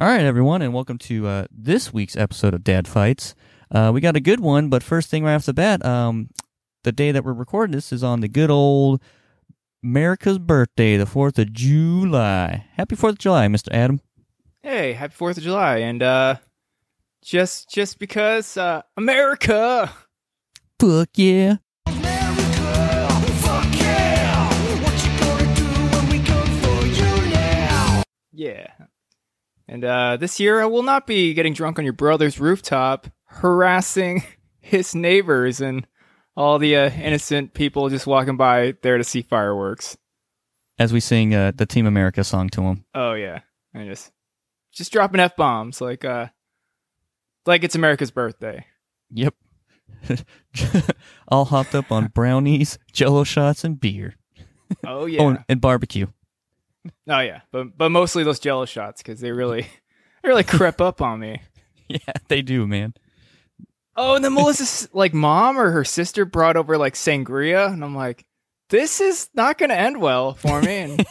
All right, everyone, and welcome to uh, this week's episode of Dad Fights. Uh, we got a good one, but first thing right off the bat, um, the day that we're recording this is on the good old America's birthday, the 4th of July. Happy 4th of July, Mr. Adam. Hey, happy Fourth of July, and uh, just just because uh, America. Fuck yeah. Yeah. And uh, this year, I will not be getting drunk on your brother's rooftop, harassing his neighbors and all the uh, innocent people just walking by there to see fireworks. As we sing uh, the Team America song to him. Oh yeah, I just just dropping f bombs like uh like it's America's birthday. Yep. All hopped up on brownies, jello shots, and beer. Oh yeah. Oh, and barbecue. Oh yeah, but but mostly those Jello shots because they really they really crept up on me. Yeah, they do, man. Oh, and then Melissa's like mom or her sister brought over like sangria, and I'm like, this is not going to end well for me. And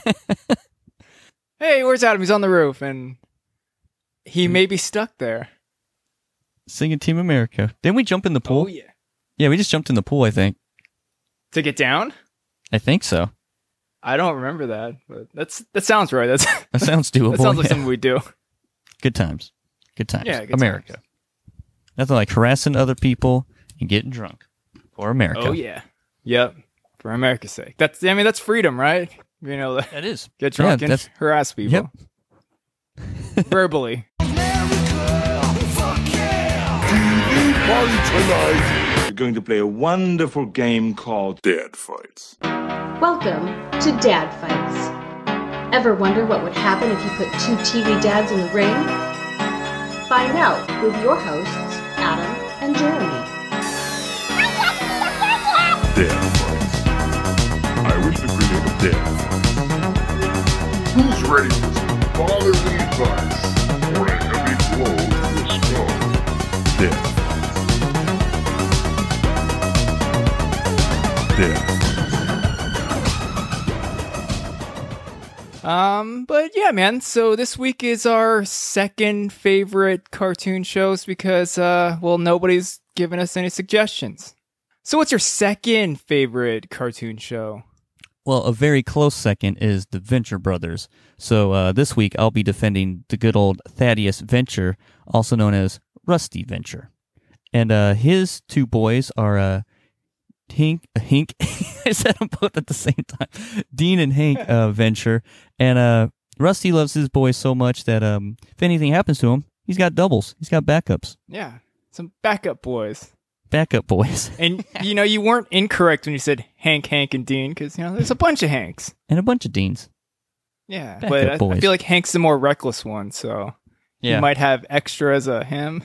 hey, where's Adam? He's on the roof, and he mm-hmm. may be stuck there. Singing Team America. Didn't we jump in the pool? Oh yeah, Yeah, we just jumped in the pool, I think. to get down. I think so. I don't remember that, but that's that sounds right. That's That sounds doable. that sounds like yeah. something we do. Good times. Good times. Yeah, good America. times. Nothing like harassing other people and getting drunk. For America. Oh yeah, yep. For America's sake, that's I mean that's freedom, right? You know, That is. get drunk Yeah, and that's- harass people verbally. party tonight. We're going to play a wonderful game called Dad Fights. Welcome to Dad Fights. Ever wonder what would happen if you put two TV dads in the ring? Find out with your hosts, Adam and Jeremy. Dad Fights. I wish to create a Dad Fights. Who's ready for some fatherly advice Um, but yeah, man. So this week is our second favorite cartoon shows because, uh, well, nobody's given us any suggestions. So what's your second favorite cartoon show? Well, a very close second is the Venture Brothers. So uh, this week I'll be defending the good old Thaddeus Venture, also known as Rusty Venture. And uh, his two boys are uh, Hink, Hink. I said them both at the same time. Dean and Hank uh, Venture. And uh, Rusty loves his boys so much that um, if anything happens to him, he's got doubles. He's got backups. Yeah, some backup boys. Backup boys. And you know, you weren't incorrect when you said Hank, Hank, and Dean because you know there's a bunch of Hanks. and a bunch of Deans. Yeah, Backup but I, I feel like Hank's the more reckless one, so Yeah. you might have extras of him,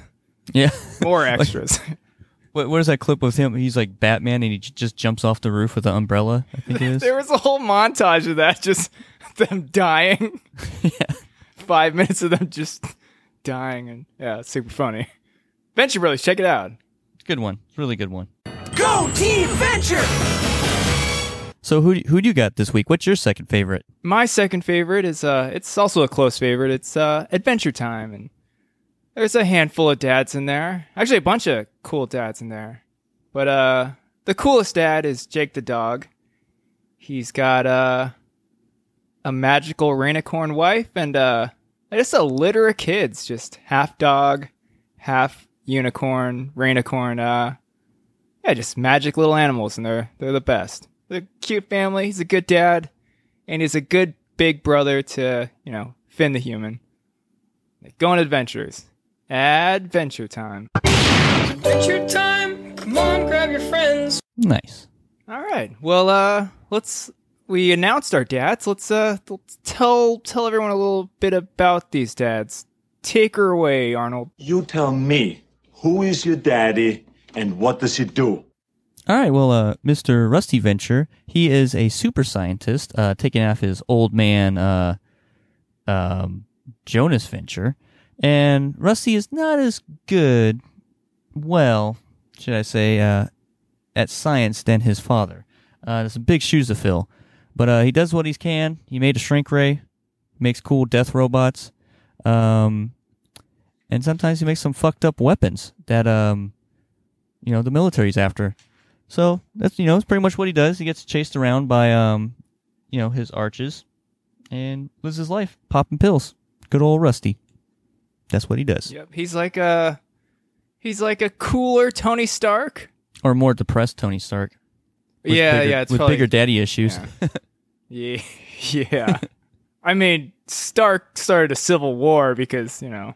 yeah. more extras. What, what is that clip with him? He's like Batman and he j- just jumps off the roof with an umbrella. I think it is. there was a whole montage of that, just them dying. yeah. Five minutes of them just dying, and yeah, it's super funny. Venture Brothers, check it out. Good one. Really good one. Go Team Venture! So who do- who do you got this week? What's your second favorite? My second favorite is uh, it's also a close favorite. It's uh, Adventure Time, and there's a handful of dads in there. Actually, a bunch of cool dads in there. But uh, the coolest dad is Jake the dog. He's got uh, a magical rainicorn wife and uh, just a litter of kids, just half dog, half unicorn, rainicorn. Uh, yeah, just magic little animals, and they're they're the best. They're a cute family. He's a good dad, and he's a good big brother to you know Finn the human. They go on adventures. Adventure time. Adventure time! Come on, grab your friends. Nice. All right. Well, uh, let's. We announced our dads. Let's uh, let's tell tell everyone a little bit about these dads. Take her away, Arnold. You tell me, who is your daddy and what does he do? All right. Well, uh, Mr. Rusty Venture, he is a super scientist, uh, taking off his old man, uh, um, Jonas Venture, and Rusty is not as good, well, should I say, uh, at science than his father. Uh, there's some big shoes to fill, but uh, he does what he can. He made a shrink ray, makes cool death robots. Um, and sometimes he makes some fucked up weapons that um, you know, the military's after. So that's you know, it's pretty much what he does. He gets chased around by um, you know, his arches, and lives his life popping pills. Good old Rusty. That's what he does. Yep. He's like a he's like a cooler Tony Stark. Or more depressed Tony Stark. Yeah, bigger- yeah, it's with probably, bigger daddy issues. Yeah. yeah. yeah. I mean, Stark started a civil war because, you know,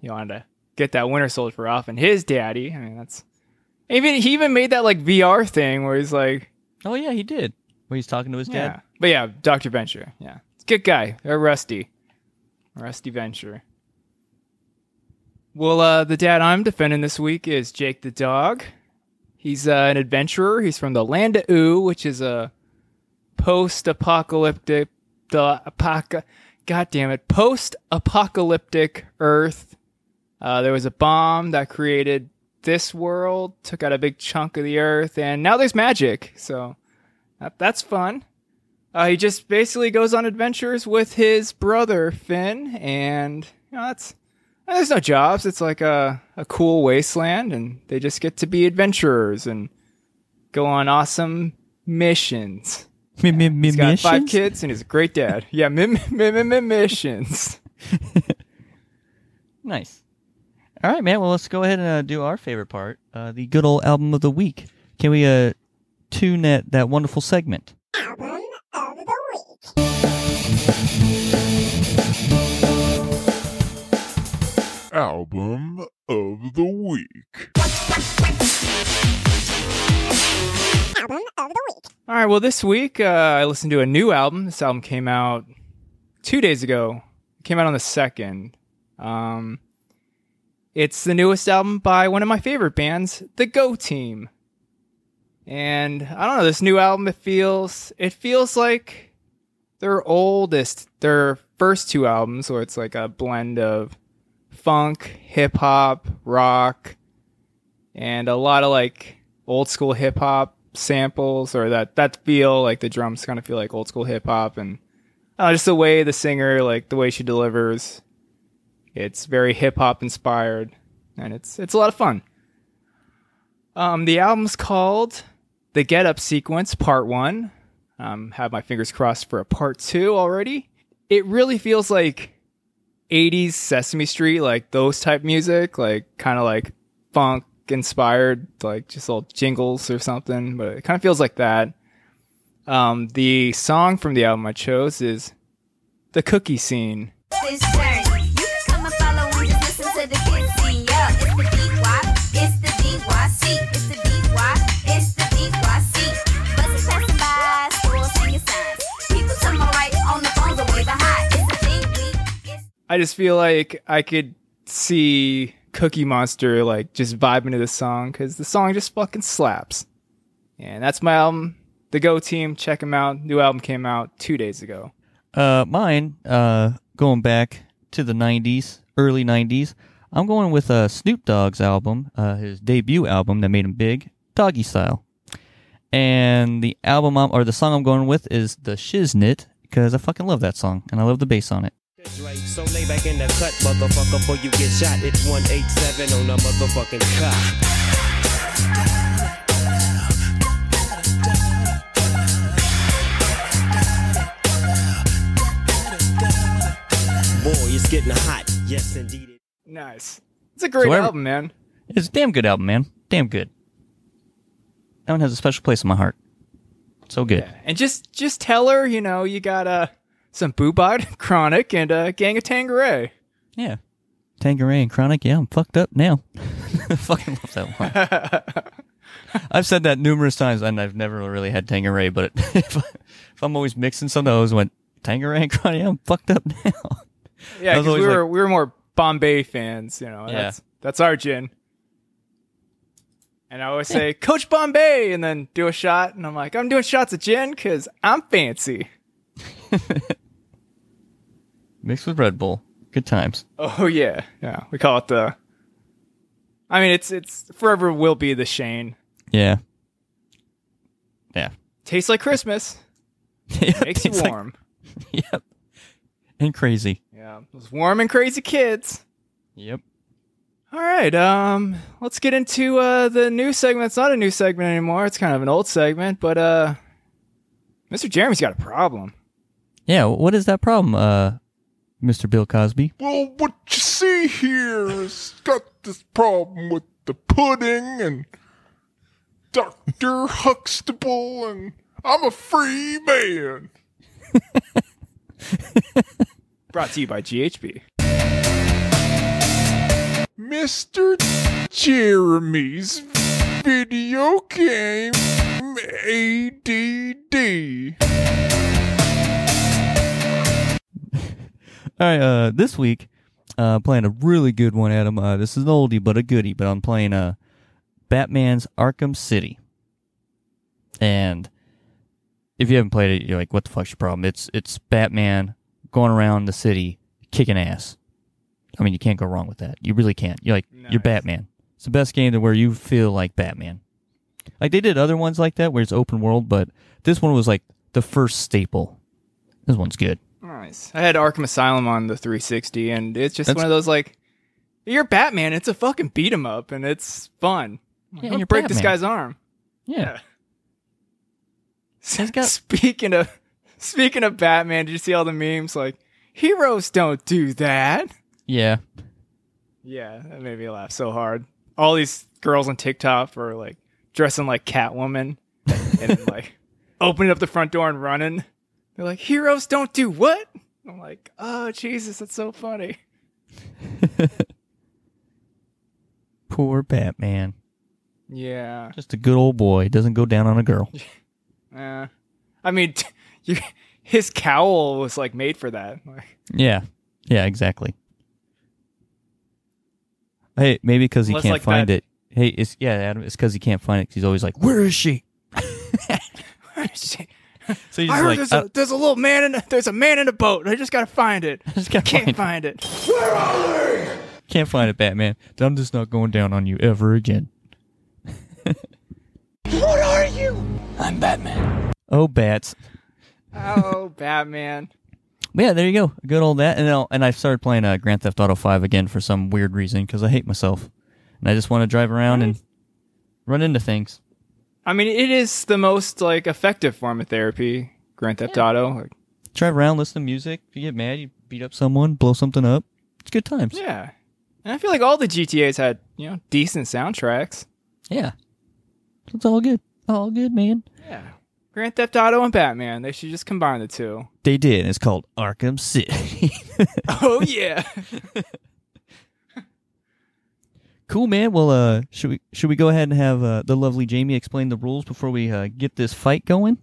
he wanted to get that Winter Soldier off and his daddy. I mean, that's even he even made that like VR thing where he's like, oh yeah, he did. Where he's talking to his yeah. dad. But yeah, Dr. Venture. Yeah. Good guy. Or Rusty. Rusty Venture. Well, uh, the dad I'm defending this week is Jake the dog. He's uh, an adventurer. He's from the land of Ooo, which is a post-apocalyptic, the apoca, God damn it, post-apocalyptic Earth. Uh, there was a bomb that created this world, took out a big chunk of the Earth, and now there's magic. So that, that's fun. Uh, he just basically goes on adventures with his brother Finn, and you know that's and there's no jobs. It's like a a cool wasteland, and they just get to be adventurers and go on awesome missions. Mi- mi- mi- He's got five kids, and he's a great dad. Yeah, mi- mi- mi- mi- missions. Nice. All right, man. Well, let's go ahead and uh, do our favorite part, uh, the good old album of the week. Can we uh, tune that that wonderful segment? Album of the week. Album of the Week. All right. Well, this week uh, I listened to a new album. This album came out two days ago. It came out on the second. Um, it's the newest album by one of my favorite bands, the Go Team. And I don't know, this new album it feels it feels like their oldest, their first two albums, where it's like a blend of funk, hip hop, rock, and a lot of like old school hip hop samples or that that feel like the drums kind of feel like old school hip hop and uh, just the way the singer like the way she delivers it's very hip hop inspired and it's it's a lot of fun. Um the album's called the get up sequence part 1 um have my fingers crossed for a part 2 already. It really feels like 80s Sesame Street, like those type music, like kind of like funk inspired, like just little jingles or something, but it kind of feels like that. Um, the song from the album I chose is The Cookie Scene. I just feel like I could see Cookie Monster like just vibing to the song because the song just fucking slaps. And that's my album, The Go Team. Check them out. New album came out two days ago. Uh, mine, uh, going back to the '90s, early '90s. I'm going with uh, Snoop Dogg's album, uh, his debut album that made him big, Doggystyle. And the album I'm, or the song I'm going with is the Shiznit because I fucking love that song and I love the bass on it. That's. So lay back in the cut, motherfucker, before you get shot. It's 187 on a motherfucking clock. Boy, it's getting hot. Yes, indeed. Nice. It's a great So album, man. It's a damn good album, man. Damn good. That one has a special place in my heart. So good. Yeah. And just just tell her, you know, you got uh, some Boobot, Chronic, and a gang of Tanqueray. Yeah. Tanqueray and Chronic, yeah, I'm fucked up now. I fucking love that one. I've said that numerous times, and I've never really had Tanqueray, but if, if I'm always mixing some, of those, I went, Tanqueray and Chronic, yeah, I'm fucked up now. Yeah, because we were we were more Bombay fans, you know. Yeah. That's that's our gin. And I always say, Coach Bombay, and then do a shot, and I'm like, I'm doing shots of gin because I'm fancy. Mixed with Red Bull. Good times. Oh yeah, yeah. We call it the. I mean, it's it's forever will be the Shane. Yeah. Yeah. Tastes like Christmas. Yeah, Makes you it's like- warm. yep. And crazy. Yeah. Yeah, those warm and crazy kids. Yep. All right, um, let's get into uh, the new segment. It's not a new segment anymore. It's kind of an old segment, but uh, Mr. Jeremy's got a problem. Yeah. What is that problem, uh, Mr. Bill Cosby? Well, what you see here is got this problem with the pudding and Dr. Huxtable, and I'm a free man. Brought to you by GHB. Mr. Jeremy's video game ADD. All right. Uh, this week, uh, playing a really good one, Adam. Uh, this is an oldie but a goodie. But I'm playing uh, Batman's Arkham City. And if you haven't played it, you're like, "What the fuck's your problem?" It's it's Batman going around the city kicking ass. I mean, you can't go wrong with that. You really can't. You're like, you're Batman. It's the best game to where you feel like Batman. Like they did other ones like that where it's open world, but this one was like the first staple. This one's good. Nice. I had Arkham Asylum on the 360, and it's just That's- one of those like, you're Batman. It's a fucking beat 'em up, and it's fun. Yeah, and you're break this Batman. guy's arm. Yeah. He's got- speaking of speaking of Batman, did you see all the memes like heroes don't do that? Yeah. Yeah, that made me laugh so hard. All these girls on TikTok are like dressing like Catwoman and like opening up the front door and running. They're like, heroes don't do what? I'm like, oh Jesus, that's so funny. Poor Batman. Yeah. Just a good old boy. Doesn't go down on a girl. Uh, I mean, t- you, his cowl was like made for that. Like, Yeah. Yeah, exactly. Hey, maybe because he Unless, can't like, find that- it. Hey, it's yeah, Adam. It's because he can't find it. he's always like, "Where is she?" Shit. So he's I heard like, there's, "Uh, a, there's a little man in a, there's a man in a boat. I just gotta find it. I just gotta Can't find, it. find it. Where are we? Can't find it, Batman. I'm just not going down on you ever again. What are you? I'm Batman. Oh, bats. Oh, Batman. Yeah, there you go. Good old that. And I'll, and I started playing uh, Grand Theft Auto 5 again for some weird reason because I hate myself. And I just want to drive around and run into things. I mean, it is the most like effective form of therapy. Grand Theft Auto. Like, Drive around, listen to music. If you get mad, you beat up someone, blow something up. It's good times. yeah, and I feel like all the GTA's had you know decent soundtracks. Yeah. So it's all good. All good, man. Yeah. Grand Theft Auto and Batman. They should just combine the two. They did. It's called Arkham City. Oh yeah. cool, man. Well, uh, should we should we go ahead and have uh, the lovely Jamie explain the rules before we uh, get this fight going?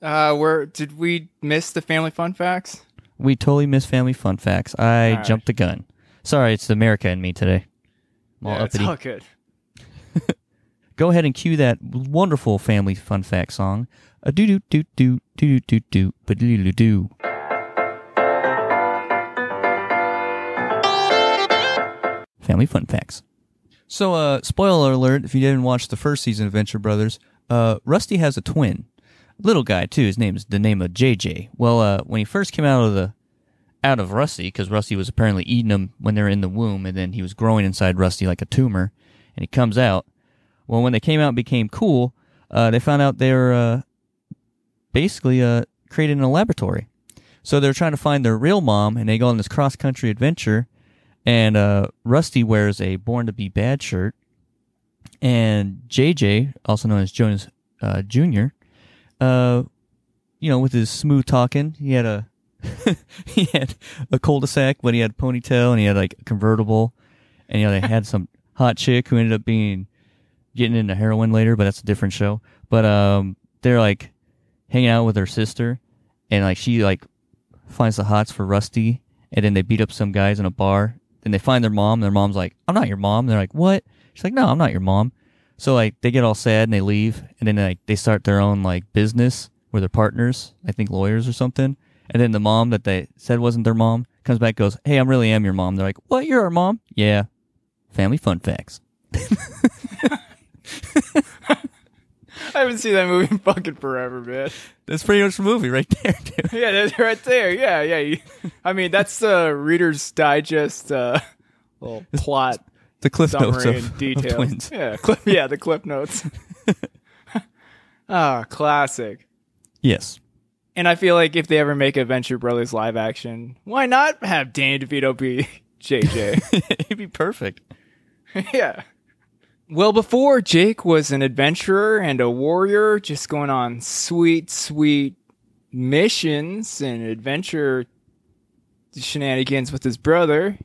Uh, where did we miss the family fun facts? We totally missed family fun facts. I All right. jumped the gun. Sorry, it's America and me today. I'm all Yeah, it's all good. Go ahead and cue that wonderful family fun fact song. A doo doo doo doo doo doo doo doo doo doo Family fun facts. So, uh, spoiler alert: if you didn't watch the first season of Venture Brothers, uh, Rusty has a twin, little guy too. His name is the name of JJ. Well, uh, when he first came out of the out of Rusty, because Rusty was apparently eating him when they were in the womb, and then he was growing inside Rusty like a tumor, and he comes out. Well, when they came out and became cool, uh, they found out they were uh, basically uh, created in a laboratory. So they're trying to find their real mom, and they go on this cross country adventure. And uh, Rusty wears a Born to Be Bad shirt, and JJ, also known as Jonas uh, Jr., uh, you know, with his smooth talking, he had a he had a cul-de-sac, but he had a ponytail, and he had like a convertible, and you know they had some hot chick who ended up being getting into heroin later, but that's a different show. But um, they're like hanging out with her sister, and like she like finds the hots for Rusty, and then they beat up some guys in a bar. Then they find their mom. And Their mom's like, "I'm not your mom." They're like, "What?" She's like, "No, I'm not your mom." So like they get all sad and they leave, and then like they start their own like business where they're partners. I think lawyers or something. And then the mom that they said wasn't their mom comes back, goes, "Hey, I really am your mom." They're like, "What? You're our mom?" Yeah. Family fun facts. I haven't seen that movie in fucking forever, man. That's pretty much the movie right there, dude. Yeah, that's right there. Yeah, yeah. I mean, that's the Reader's Digest uh, little plot The cliff notes of, of twins. Yeah, clip, yeah, the clip notes. Ah, classic. Yes. And I feel like if they ever make a Venture Brothers live action, why not have Danny DeVito be JJ? It'd be perfect. yeah. Well, before Jake was an adventurer and a warrior, just going on sweet, sweet missions and adventure shenanigans with his brother.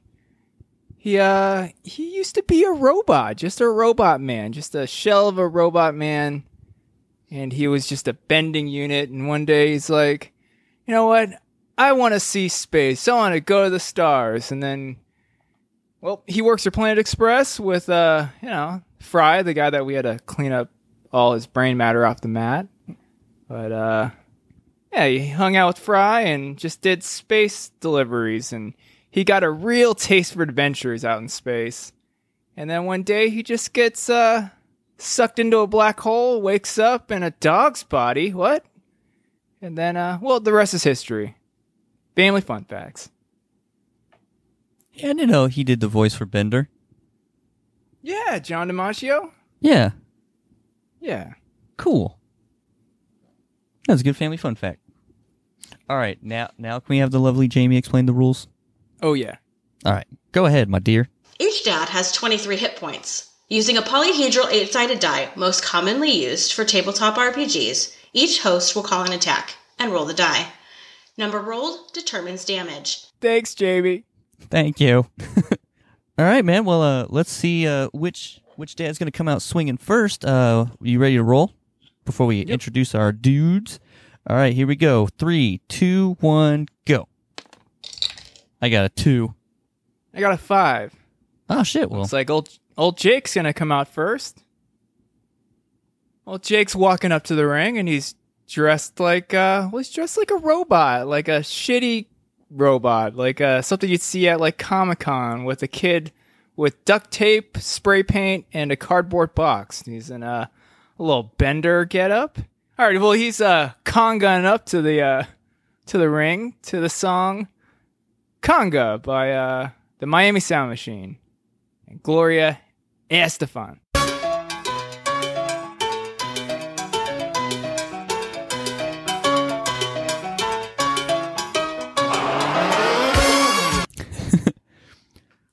He uh he used to be a robot, just a robot man, just a shell of a robot man. And he was just a bending unit and one day he's like, "You know what? I want to see space. I want to go to the stars." And then well, he works for Planet Express with uh, you know, Fry, the guy that we had to clean up all his brain matter off the mat. But uh yeah, he hung out with Fry and just did space deliveries and he got a real taste for adventures out in space. And then one day he just gets uh sucked into a black hole, wakes up in a dog's body. What? And then uh well, the rest is history. Family fun facts. Yeah, I didn't know he did the voice for Bender. Yeah, John DiMaggio. Yeah, Yeah. cool. That's a good family fun fact. All right, now now can we have the lovely Jamie explain the rules? Oh yeah. All right, go ahead, my dear. Each dad has 23 hit points. Using a polyhedral eight sided die, most commonly used for tabletop RPGs, each host will call an attack and roll the die. Number rolled determines damage. Thanks, Jamie. Thank you. All right, man. Well, uh, let's see uh, which which dad's gonna come out swinging first. Uh, you ready to roll? Before we introduce our dudes. All right, here we go. Three, two, one, go. I got a two. I got a five. Oh shit! Well, It's like old old Jake's gonna come out first. Well, Jake's walking up to the ring and he's dressed like uh well he's dressed like a robot, like a shitty robot, like uh something you'd see at like Comic Con with a kid with duct tape, spray paint, and a cardboard box. He's in a, a little bender getup. Alright, well he's uh congaing up to the uh to the ring to the song Conga by uh the Miami Sound Machine and Gloria Estefan.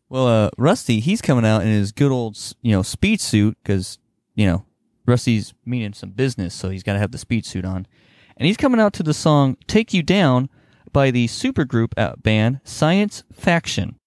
Well, uh, Rusty, he's coming out in his good old, you know, speed suit because you know Rusty's meaning some business, so he's got to have the speed suit on, and he's coming out to the song "Take You Down" by the supergroup uh, band Science Faction.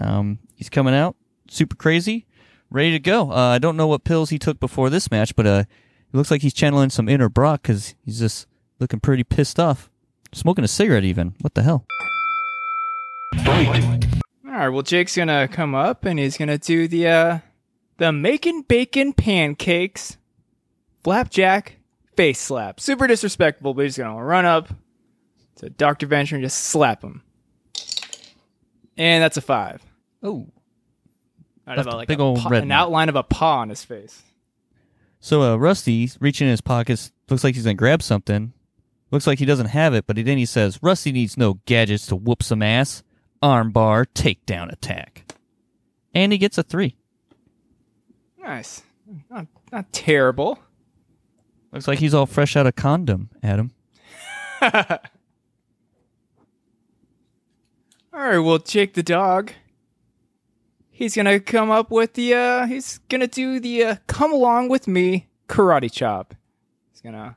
Um, he's coming out super crazy, ready to go. Uh, I don't know what pills he took before this match, but uh, it looks like he's channeling some inner Brock because he's just looking pretty pissed off, smoking a cigarette even. What the hell? Fight! All right, well Jake's gonna come up and he's gonna do the uh the making bacon pancakes, flapjack face slap. Super disrespectful, but he's gonna run up to Doctor Venture and just slap him. And that's a five. Oh, Out Left of a a, like big a ol' paw- red an outline of a paw on his face. so uh, Rusty's reaching in his pockets. Looks like he's gonna grab something. Looks like he doesn't have it, but then he says, "Rusty needs no gadgets to whoop some ass. Armbar, takedown attack," and he gets a three. Nice, not not terrible. Looks like he's all fresh out of condom, Adam. All right, well, Jake the dog. He's gonna come up with the. uh He's gonna do the uh, "Come along with me" karate chop. He's gonna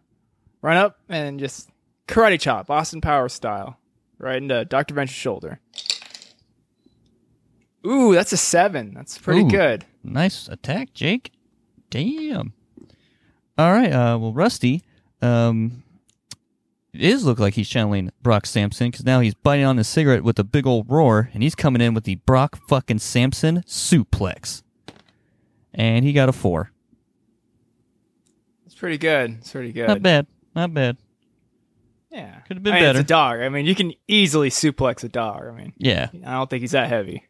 run up and just karate chop, Austin Power style, right into Doctor Venture's shoulder. Ooh, that's a seven. That's pretty Ooh. good. Nice attack, Jake. Damn. All right. Uh, well, Rusty, um, it is look like he's channeling Brock Samson because now he's biting on his cigarette with a big old roar, and he's coming in with the Brock fucking Samson suplex, and he got a four. It's pretty good. It's pretty good. Not bad. Not bad. Yeah, Could've been I mean, better. It's a dog. I mean, you can easily suplex a dog. I mean, Yeah. I don't think he's that heavy.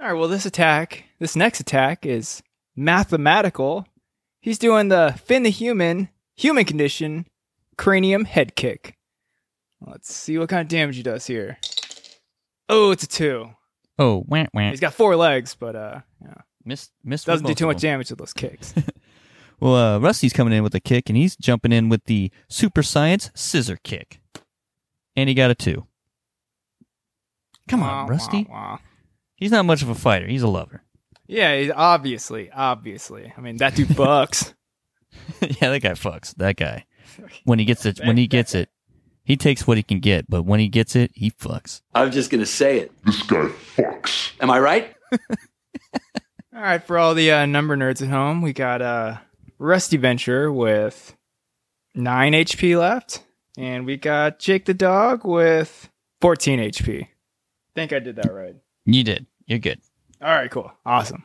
All right, well, this attack, this next attack is mathematical. He's doing the Finn the Human, human condition, cranium head kick. Let's see what kind of damage he does here. Oh, it's a two. Oh, wah, wah. He's got four legs, but uh, yeah, Missed, missed doesn't do too much damage with those kicks. Well, uh, Rusty's coming in with a kick, and he's jumping in with the Super Science Scissor Kick. And he got a two. Come on, Wah, Rusty. wah, wah. He's not much of a fighter. He's a lover. Yeah, he's obviously, obviously. I mean, that dude bucks. yeah, that guy fucks. That guy. When he gets it, when he gets it, he takes what he can get. But when he gets it, he fucks. I'm just gonna say it. This guy fucks. Am I right? All right, for all the uh, number nerds at home, we got uh, Rusty Venture with nine HP left, and we got Jake the dog with 14 HP. Think I did that right. You did. You're good. All right, cool, awesome.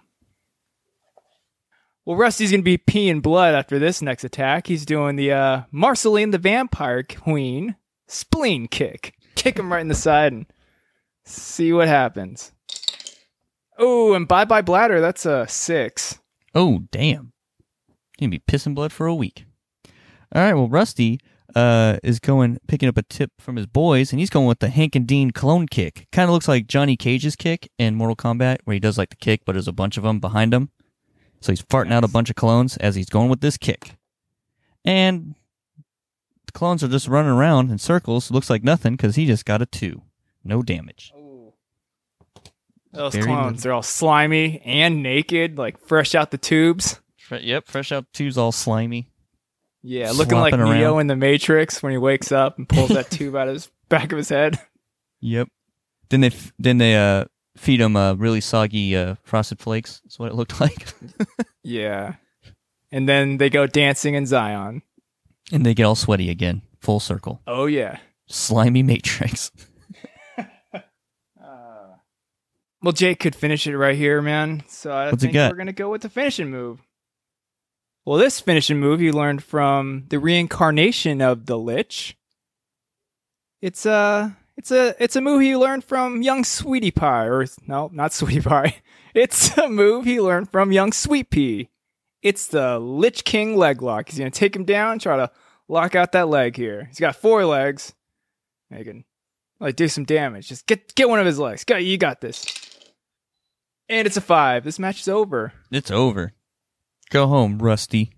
Well, Rusty's gonna be peeing blood after this next attack. He's doing the uh, Marceline the Vampire Queen spleen kick. Kick him right in the side and see what happens. Oh, and bye bye bladder. That's a six. Oh, damn. You're going to be pissing blood for a week. All right, well, Rusty uh, is going, picking up a tip from his boys, and he's going with the Hank and Dean clone kick. Kind of looks like Johnny Cage's kick in Mortal Kombat, where he does like the kick, but there's a bunch of them behind him. So he's farting out a bunch of clones as he's going with this kick. And the clones are just running around in circles. Looks like nothing because he just got a two. No damage. Those Very clones, good. they're all slimy and naked, like fresh out the tubes. Yep, fresh out two's all slimy. Yeah, looking like Slopping Neo in the Matrix when he wakes up and pulls that tube out of his back of his head. Yep. Then they f- then they uh feed him uh really soggy uh frosted flakes. That's what it looked like. Yeah. And then they go dancing in Zion. and they get all sweaty again. Full circle. Oh yeah. Slimy matrix. Well, Jake could finish it right here, man. So I What's think we're gonna go with the finishing move. Well, this finishing move you learned from the reincarnation of the Lich. It's a it's a it's a move you learned from young Sweetie Pie, or no, not Sweetie Pie. It's a move he learned from young Sweet Pea. It's the Lich King leg lock. He's gonna take him down, try to lock out that leg here. He's got four legs. He can like do some damage. Just get get one of his legs. Got you got this. And it's a five. This match is over. It's over. Go home, Rusty.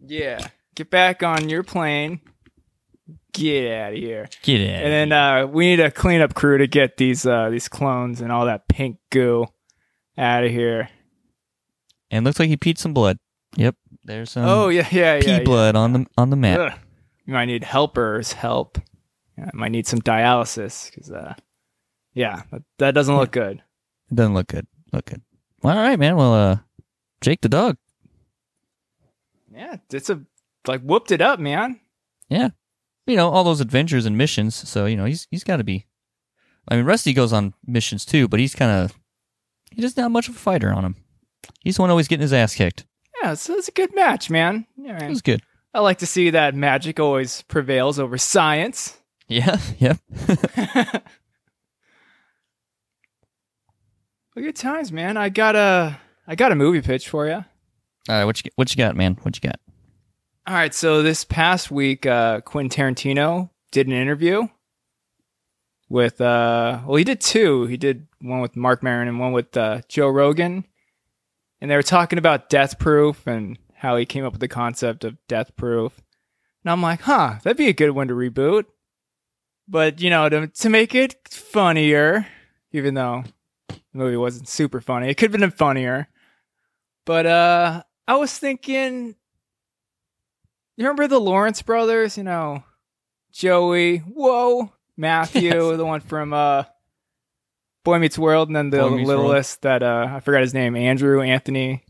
Yeah. Get back on your plane. Get out of here. Get it. And then uh, we need a cleanup crew to get these uh, these clones and all that pink goo out of here. and looks like he peed some blood. Yep. There's some oh yeah, yeah, pea yeah. yeah. blood on the on the mat. Ugh. You might need helpers help. Yeah, might need some dialysis because uh, yeah, that, that doesn't look good. It doesn't look good. Look good. Well, all right, man. Well, uh, Jake the dog. Yeah, it's a like whooped it up, man. Yeah. You know all those adventures and missions. So you know he's he's got to be. I mean, Rusty goes on missions too, but he's kind of he's just not have much of a fighter on him. He's the one always getting his ass kicked. Yeah, so it's a good match, man. Yeah, It was good. I like to see that magic always prevails over science. Yeah. Yep. Well, good times, man. I got a I got a movie pitch for you. All right. What you what you got, man? What you got? All right, so this past week, uh, Quentin Tarantino did an interview with, uh, well, he did two. He did one with Marc Maron and one with uh, Joe Rogan. And they were talking about Death Proof and how he came up with the concept of Death Proof. And I'm like, huh, that'd be a good one to reboot. But, you know, to, to make it funnier, even though the movie wasn't super funny, it could have been funnier. But uh, I was thinking you remember the Lawrence brothers? You know, Joey, whoa, Matthew, the one from uh, Boy Meets World, and then the Boy littlest that uh, I forgot his name, Andrew, Anthony.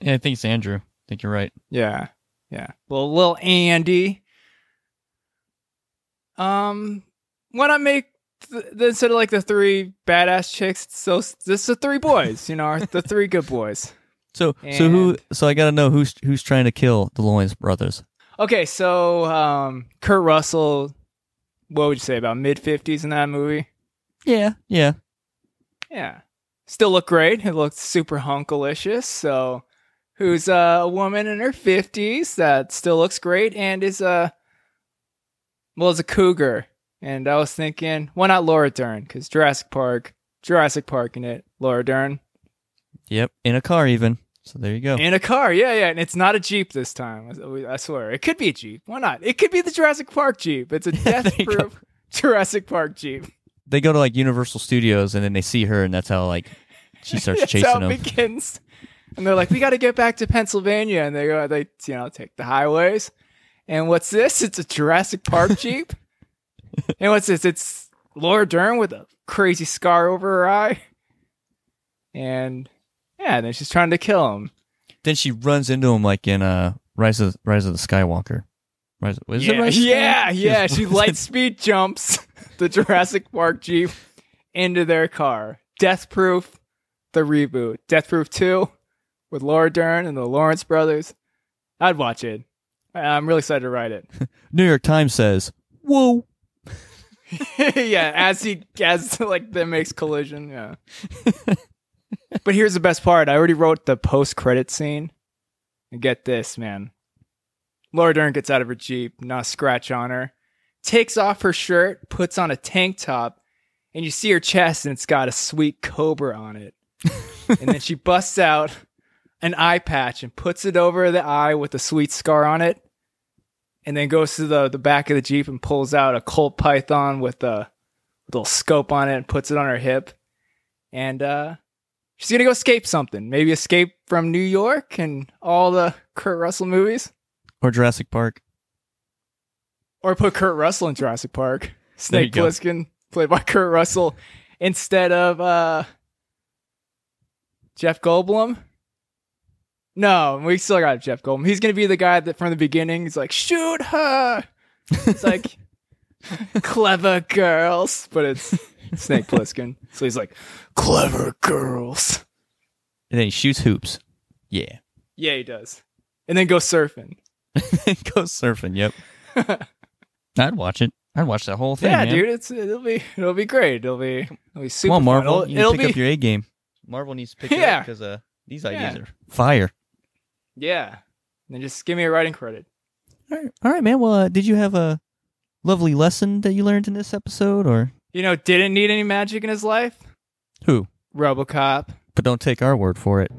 Yeah, I think it's Andrew. I think you're right. Yeah, yeah, little little Andy. Um, why not make th- instead of like the three badass chicks, so this the three boys, you know, the three good boys. So so who? So I got to know who's who's trying to kill the Lawrence brothers. Okay, so um, Kurt Russell, what would you say about mid fifties in that movie? Yeah. Yeah. Yeah. still look great. It looked super hunkalicious. So, who's a woman in her fifties that still looks great and is a well, is a cougar. And I was thinking, why not Laura Dern? Because Jurassic Park, Jurassic Park in it, Laura Dern Yep, in a car even. So there you go. in a car. Yeah, yeah, and it's not a Jeep this time. I- swear, it could be a Jeep. Why not? It could be the Jurassic Park Jeep. It's a death-proof Jurassic Park Jeep. they go to like Universal Studios and then they see her and that's how like she starts That's chasing how them. it begins. And they're like, "We got to get back to Pennsylvania," and they go, they you know take the highways. And what's this? It's a Jurassic Park Jeep. and what's this? It's Laura Dern with a crazy scar over her eye. And yeah, then she's trying to kill him. Then she runs into him like in uh Rise of Rise of the Skywalker. Rise of, was it yeah, Rise yeah, Skywalker? yeah. She light speed jumps the Jurassic Park Jeep into their car. Death Proof, the reboot. Death Proof 2 with Laura Dern and the Lawrence brothers. I'd watch it. I'm really excited to write it. New York Times says, "Whoa." yeah, as he as like that makes collision. Yeah. But here's the best part. I already wrote the post credit scene. And get this, man. Laura Dern gets out of her Jeep, not a scratch on her, takes off her shirt, puts on a tank top, and you see her chest and it's got a sweet cobra on it. and then she busts out an eye patch and puts it over the eye with a sweet scar on it. And then goes to the, the back of the Jeep and pulls out a Colt Python with a little scope on it and puts it on her hip. And uh, she's going to go escape something. Maybe escape from New York and all the Kurt Russell movies. Or Jurassic Park. Or put Kurt Russell in Jurassic Park. Snake. Plissken, played by Kurt Russell, instead of uh, Jeff Goldblum. No, we still got Jeff Goldblum. He's gonna be the guy that from the beginning. He's like, shoot her. It's like clever girls, but it's Snake Plissken. So he's like, clever girls. And then he shoots hoops. Yeah. Yeah, he does. And then go surfing. Go surfing. Yep. I'd watch it. I'd watch that whole thing. yeah, man. dude, it's it'll be it'll be great. It'll be it'll be super. Come on, fun. Marvel. It'll, you need it'll to pick be up your A game. Marvel needs to pick it Yeah. up because uh, these ideas Yeah. are fire. yeah. Then just give me a writing credit. All right, all right man. Well, uh, did you have a lovely lesson that you learned in this episode, or You know, didn't need any magic in his life. who? RoboCop. But don't take our word for it.